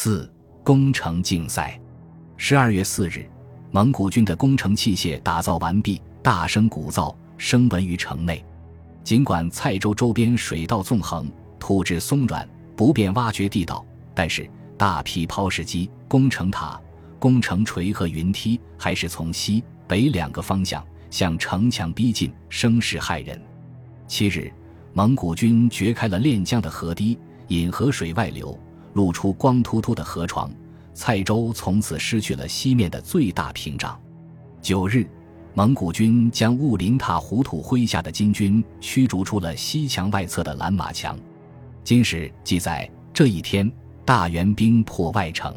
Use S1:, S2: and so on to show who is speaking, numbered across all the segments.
S1: 四工程竞赛。十二月四日，蒙古军的工程器械打造完毕，大声鼓噪，声闻于城内。尽管蔡州周边水道纵横，土质松软，不便挖掘地道，但是大批抛石机、攻城塔、攻城锤和云梯还是从西北两个方向向城墙逼近，声势骇人。七日，蒙古军掘开了练江的河堤，引河水外流。露出光秃秃的河床，蔡州从此失去了西面的最大屏障。九日，蒙古军将雾林塔胡土麾下的金军驱逐出了西墙外侧的蓝马墙。金史记载，这一天大元兵破外城。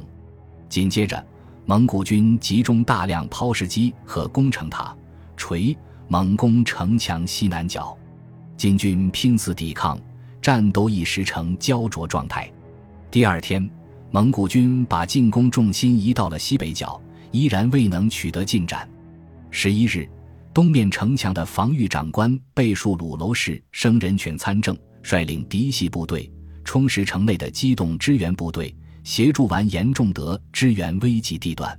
S1: 紧接着，蒙古军集中大量抛石机和攻城塔、锤，猛攻城墙西南角。金军拼死抵抗，战斗一时呈焦灼状态。第二天，蒙古军把进攻重心移到了西北角，依然未能取得进展。十一日，东面城墙的防御长官贝树鲁楼氏生人权参政，率领嫡系部队充实城内的机动支援部队，协助完颜仲德支援危急地段。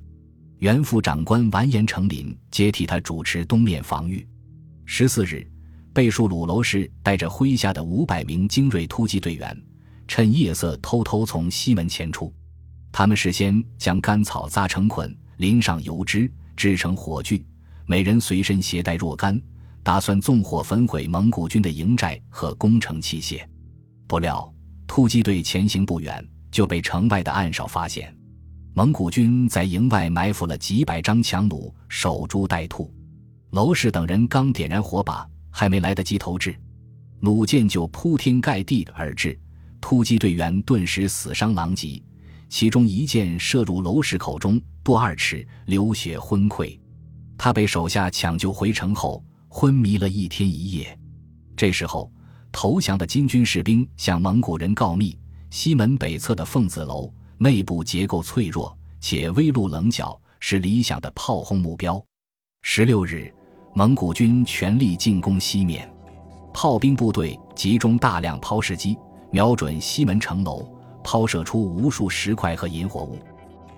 S1: 原副长官完颜成林接替他主持东面防御。十四日，贝树鲁楼氏带着麾下的五百名精锐突击队员。趁夜色偷偷从西门前出，他们事先将干草扎成捆，淋上油脂，制成火炬，每人随身携带若干，打算纵火焚毁蒙古军的营寨和攻城器械。不料突击队前行不远，就被城外的暗哨发现。蒙古军在营外埋伏了几百张强弩，守株待兔。娄氏等人刚点燃火把，还没来得及投掷，弩箭就铺天盖地而至。突击队员顿时死伤狼藉，其中一箭射入娄氏口中，多二尺，流血昏溃。他被手下抢救回城后，昏迷了一天一夜。这时候，投降的金军士兵向蒙古人告密：西门北侧的凤子楼内部结构脆弱，且危露棱角，是理想的炮轰目标。十六日，蒙古军全力进攻西面，炮兵部队集中大量抛石机。瞄准西门城楼，抛射出无数石块和引火物。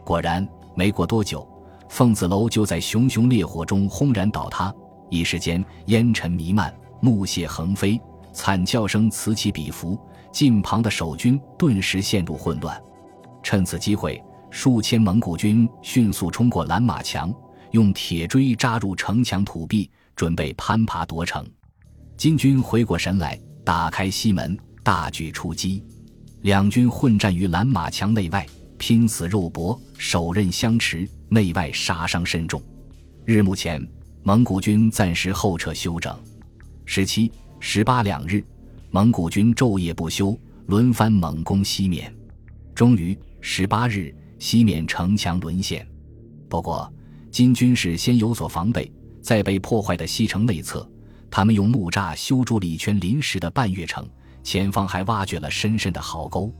S1: 果然，没过多久，凤子楼就在熊熊烈火中轰然倒塌。一时间，烟尘弥漫，木屑横飞，惨叫声此起彼伏。近旁的守军顿时陷入混乱。趁此机会，数千蒙古军迅速冲过蓝马墙，用铁锥扎入城墙土壁，准备攀爬夺城。金军回过神来，打开西门。大举出击，两军混战于蓝马墙内外，拼死肉搏，手刃相持，内外杀伤甚重。日暮前，蒙古军暂时后撤休整。十七、十八两日，蒙古军昼夜不休，轮番猛攻西面。终于，十八日，西面城墙沦陷。不过，金军是先有所防备，在被破坏的西城内侧，他们用木栅修筑了一圈临时的半月城。前方还挖掘了深深的壕沟，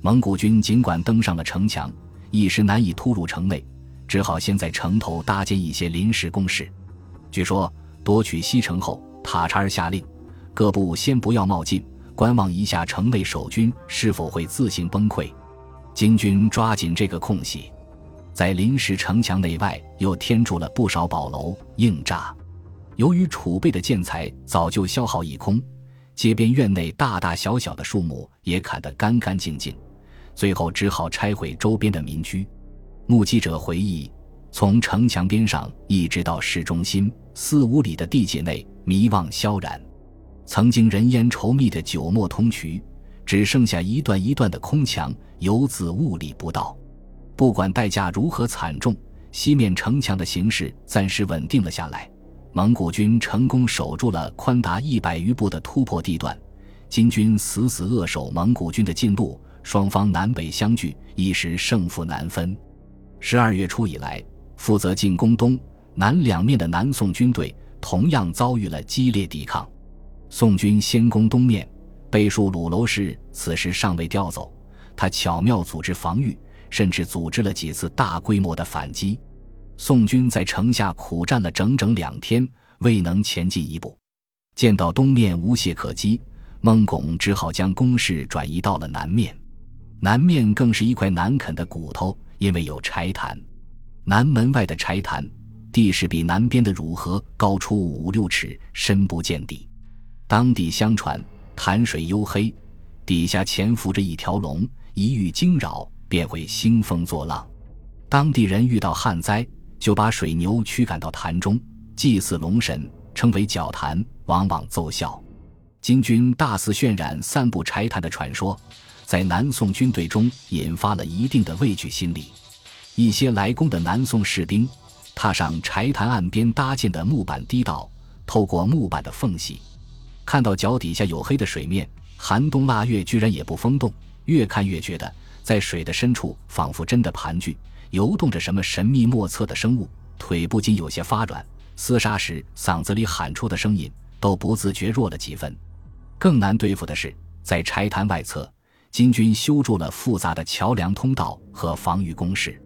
S1: 蒙古军尽管登上了城墙，一时难以突入城内，只好先在城头搭建一些临时工事。据说夺取西城后，塔察尔下令各部先不要冒进，观望一下城内守军是否会自行崩溃。金军抓紧这个空隙，在临时城墙内外又添筑了不少堡楼、硬栅。由于储备的建材早就消耗一空。街边院内大大小小的树木也砍得干干净净，最后只好拆毁周边的民居。目击者回忆，从城墙边上一直到市中心四五里的地界内，迷望萧然。曾经人烟稠密的九陌通衢，只剩下一段一段的空墙，游子物理不到。不管代价如何惨重，西面城墙的形势暂时稳定了下来。蒙古军成功守住了宽达一百余步的突破地段，金军死死扼守蒙古军的进路，双方南北相距，一时胜负难分。十二月初以来，负责进攻东南两面的南宋军队同样遭遇了激烈抵抗。宋军先攻东面，背树鲁楼氏此时尚未调走，他巧妙组织防御，甚至组织了几次大规模的反击。宋军在城下苦战了整整两天，未能前进一步。见到东面无懈可击，孟拱只好将攻势转移到了南面。南面更是一块难啃的骨头，因为有柴潭。南门外的柴潭地势比南边的汝河高出五六尺，深不见底。当地相传潭水黝黑，底下潜伏着一条龙，一遇惊扰便会兴风作浪。当地人遇到旱灾，就把水牛驱赶到潭中祭祀龙神，称为角潭，往往奏效。金军大肆渲染散布柴潭的传说，在南宋军队中引发了一定的畏惧心理。一些来攻的南宋士兵，踏上柴潭岸边搭建的木板堤道，透过木板的缝隙，看到脚底下黝黑的水面。寒冬腊月居然也不风动，越看越觉得在水的深处，仿佛真的盘踞、游动着什么神秘莫测的生物。腿不禁有些发软，厮杀时嗓子里喊出的声音都不自觉弱了几分。更难对付的是，在柴潭外侧，金军修筑了复杂的桥梁通道和防御工事。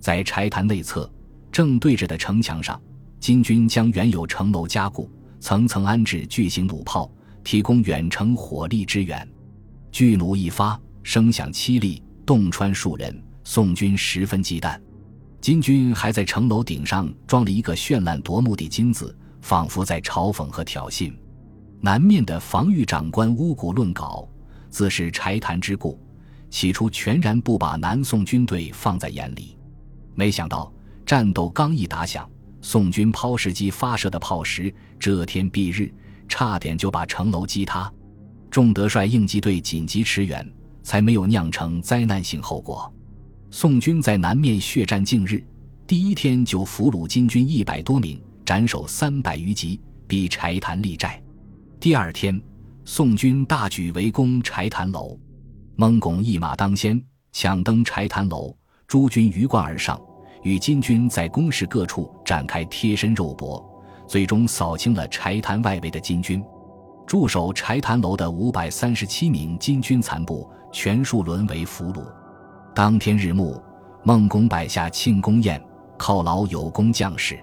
S1: 在柴潭内侧，正对着的城墙上，金军将原有城楼加固，层层安置巨型弩炮，提供远程火力支援。巨弩一发，声响凄厉，洞穿数人。宋军十分忌惮。金军还在城楼顶上装了一个绚烂夺目的金字，仿佛在嘲讽和挑衅。南面的防御长官乌古论稿，自是柴谈之故，起初全然不把南宋军队放在眼里。没想到战斗刚一打响，宋军抛石机发射的炮石遮天蔽日，差点就把城楼击塌。仲德率应急队紧急驰援，才没有酿成灾难性后果。宋军在南面血战近日，第一天就俘虏金军一百多名，斩首三百余级，逼柴潭立寨。第二天，宋军大举围攻柴潭楼，孟拱一马当先，抢登柴潭楼。诸军鱼贯而上，与金军在攻势各处展开贴身肉搏，最终扫清了柴潭外围的金军。驻守柴潭楼的五百三十七名金军残部全数沦为俘虏。当天日暮，孟公摆下庆功宴，犒劳有功将士。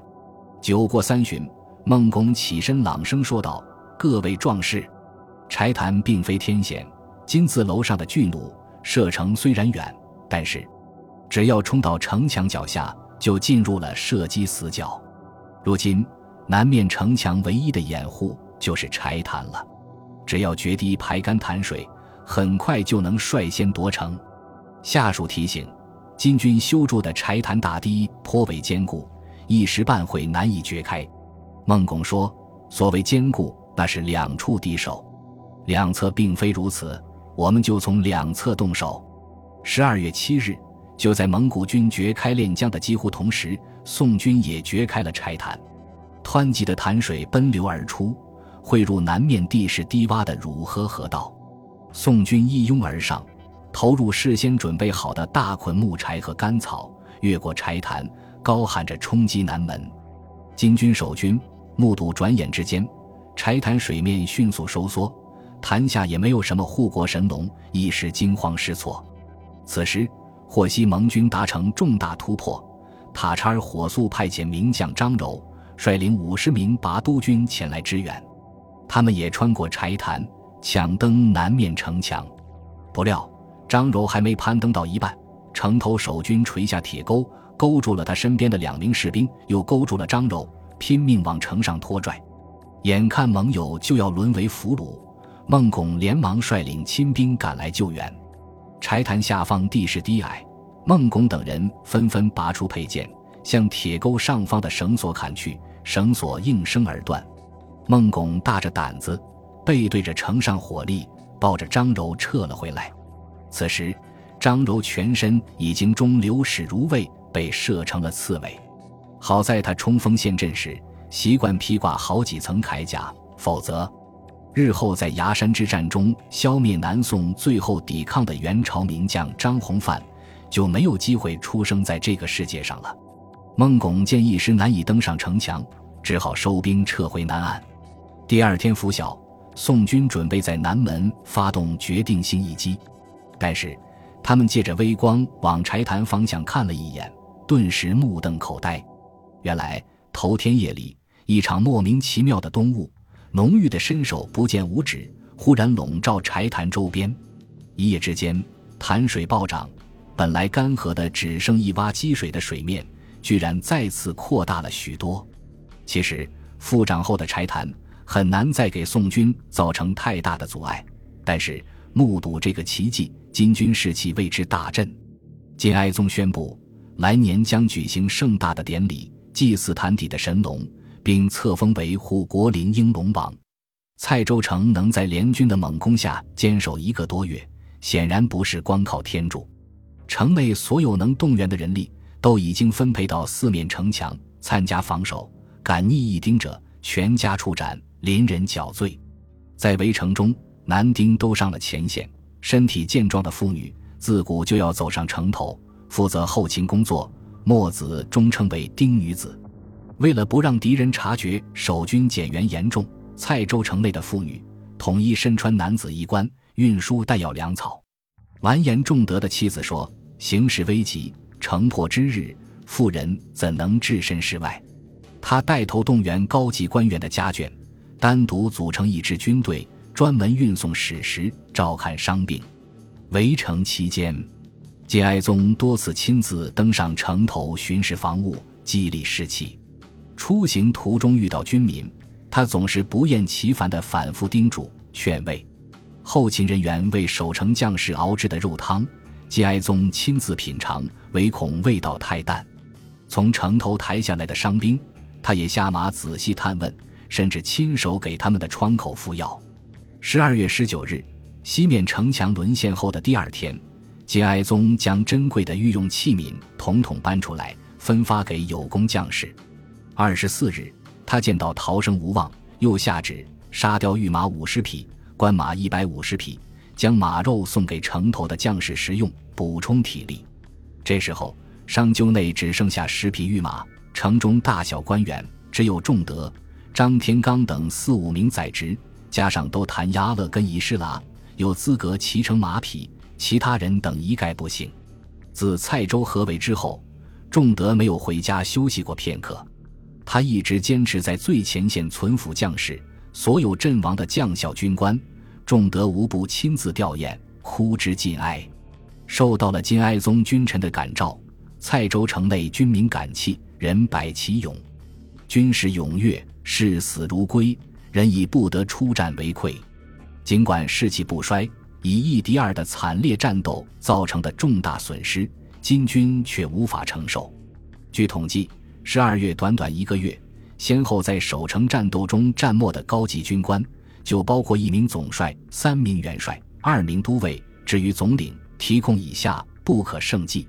S1: 酒过三巡，孟公起身朗声说道：“各位壮士，柴潭并非天险，金字楼上的巨弩射程虽然远，但是……”只要冲到城墙脚下，就进入了射击死角。如今南面城墙唯一的掩护就是柴潭了。只要决堤排干潭水，很快就能率先夺城。下属提醒：金军修筑的柴潭大堤颇为坚固，一时半会难以掘开。孟拱说：“所谓坚固，那是两处敌手，两侧并非如此。我们就从两侧动手。”十二月七日。就在蒙古军掘开练江的几乎同时，宋军也掘开了柴潭，湍急的潭水奔流而出，汇入南面地势低洼的汝河河道。宋军一拥而上，投入事先准备好的大捆木柴和干草，越过柴潭，高喊着冲击南门。金军守军目睹转眼之间，柴潭水面迅速收缩，潭下也没有什么护国神龙，一时惊慌失措。此时。获悉盟军达成重大突破，塔察尔火速派遣名将张柔率领五十名拔都军前来支援。他们也穿过柴潭，抢登南面城墙。不料张柔还没攀登到一半，城头守军垂下铁钩，勾住了他身边的两名士兵，又勾住了张柔，拼命往城上拖拽。眼看盟友就要沦为俘虏，孟拱连忙率领亲兵赶来救援。柴潭下方地势低矮，孟拱等人纷纷拔出佩剑，向铁钩上方的绳索砍去，绳索应声而断。孟拱大着胆子，背对着城上火力，抱着张柔撤了回来。此时，张柔全身已经中流矢如卫，被射成了刺猬。好在他冲锋陷阵时习惯披挂好几层铠甲，否则。日后在崖山之战中消灭南宋最后抵抗的元朝名将张弘范，就没有机会出生在这个世界上了。孟拱见一时难以登上城墙，只好收兵撤回南岸。第二天拂晓，宋军准备在南门发动决定性一击，但是他们借着微光往柴潭方向看了一眼，顿时目瞪口呆。原来头天夜里，一场莫名其妙的冬雾。浓郁的伸手不见五指，忽然笼罩柴潭周边。一夜之间，潭水暴涨，本来干涸的只剩一洼积水的水面，居然再次扩大了许多。其实，复涨后的柴潭很难再给宋军造成太大的阻碍。但是，目睹这个奇迹，金军士气为之大振。金哀宗宣布，来年将举行盛大的典礼，祭祀潭底的神龙，并册封为护国灵英龙王。蔡州城能在联军的猛攻下坚守一个多月，显然不是光靠天助。城内所有能动员的人力都已经分配到四面城墙参加防守，敢逆一丁者，全家处斩，临人绞罪。在围城中，男丁都上了前线，身体健壮的妇女自古就要走上城头，负责后勤工作。墨子终称为丁女子。为了不让敌人察觉守军减员严重。蔡州城内的妇女统一身穿男子衣冠，运输弹药粮草。完颜仲德的妻子说：“形势危急，城破之日，妇人怎能置身事外？”他带头动员高级官员的家眷，单独组成一支军队，专门运送史实、照看伤病。围城期间，金哀宗多次亲自登上城头巡视防务，激励士气。出行途中遇到军民。他总是不厌其烦地反复叮嘱劝慰，后勤人员为守城将士熬制的肉汤，金哀宗亲自品尝，唯恐味道太淡。从城头抬下来的伤兵，他也下马仔细探问，甚至亲手给他们的窗口敷药。十二月十九日，西面城墙沦陷后的第二天，金哀宗将珍贵的御用器皿统统搬出来，分发给有功将士。二十四日。他见到逃生无望，又下旨杀掉御马五十匹，官马一百五十匹，将马肉送给城头的将士食用，补充体力。这时候，商丘内只剩下十匹御马，城中大小官员只有仲德、张天罡等四五名在职，加上都弹压勒跟仪式啦，有资格骑乘马匹，其他人等一概不行。自蔡州合围之后，仲德没有回家休息过片刻。他一直坚持在最前线存抚将士，所有阵亡的将校军官，仲德无不亲自吊唁，哭之尽哀。受到了金哀宗君臣的感召，蔡州城内军民感泣，人百其勇，军士踊跃，视死如归，人已不得出战为愧。尽管士气不衰，以一敌二的惨烈战斗造成的重大损失，金军却无法承受。据统计。十二月短短一个月，先后在守城战斗中战没的高级军官，就包括一名总帅、三名元帅、二名都尉，至于总领、提供以下，不可胜计。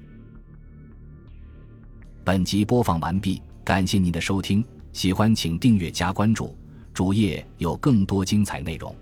S1: 本集播放完毕，感谢您的收听，喜欢请订阅加关注，主页有更多精彩内容。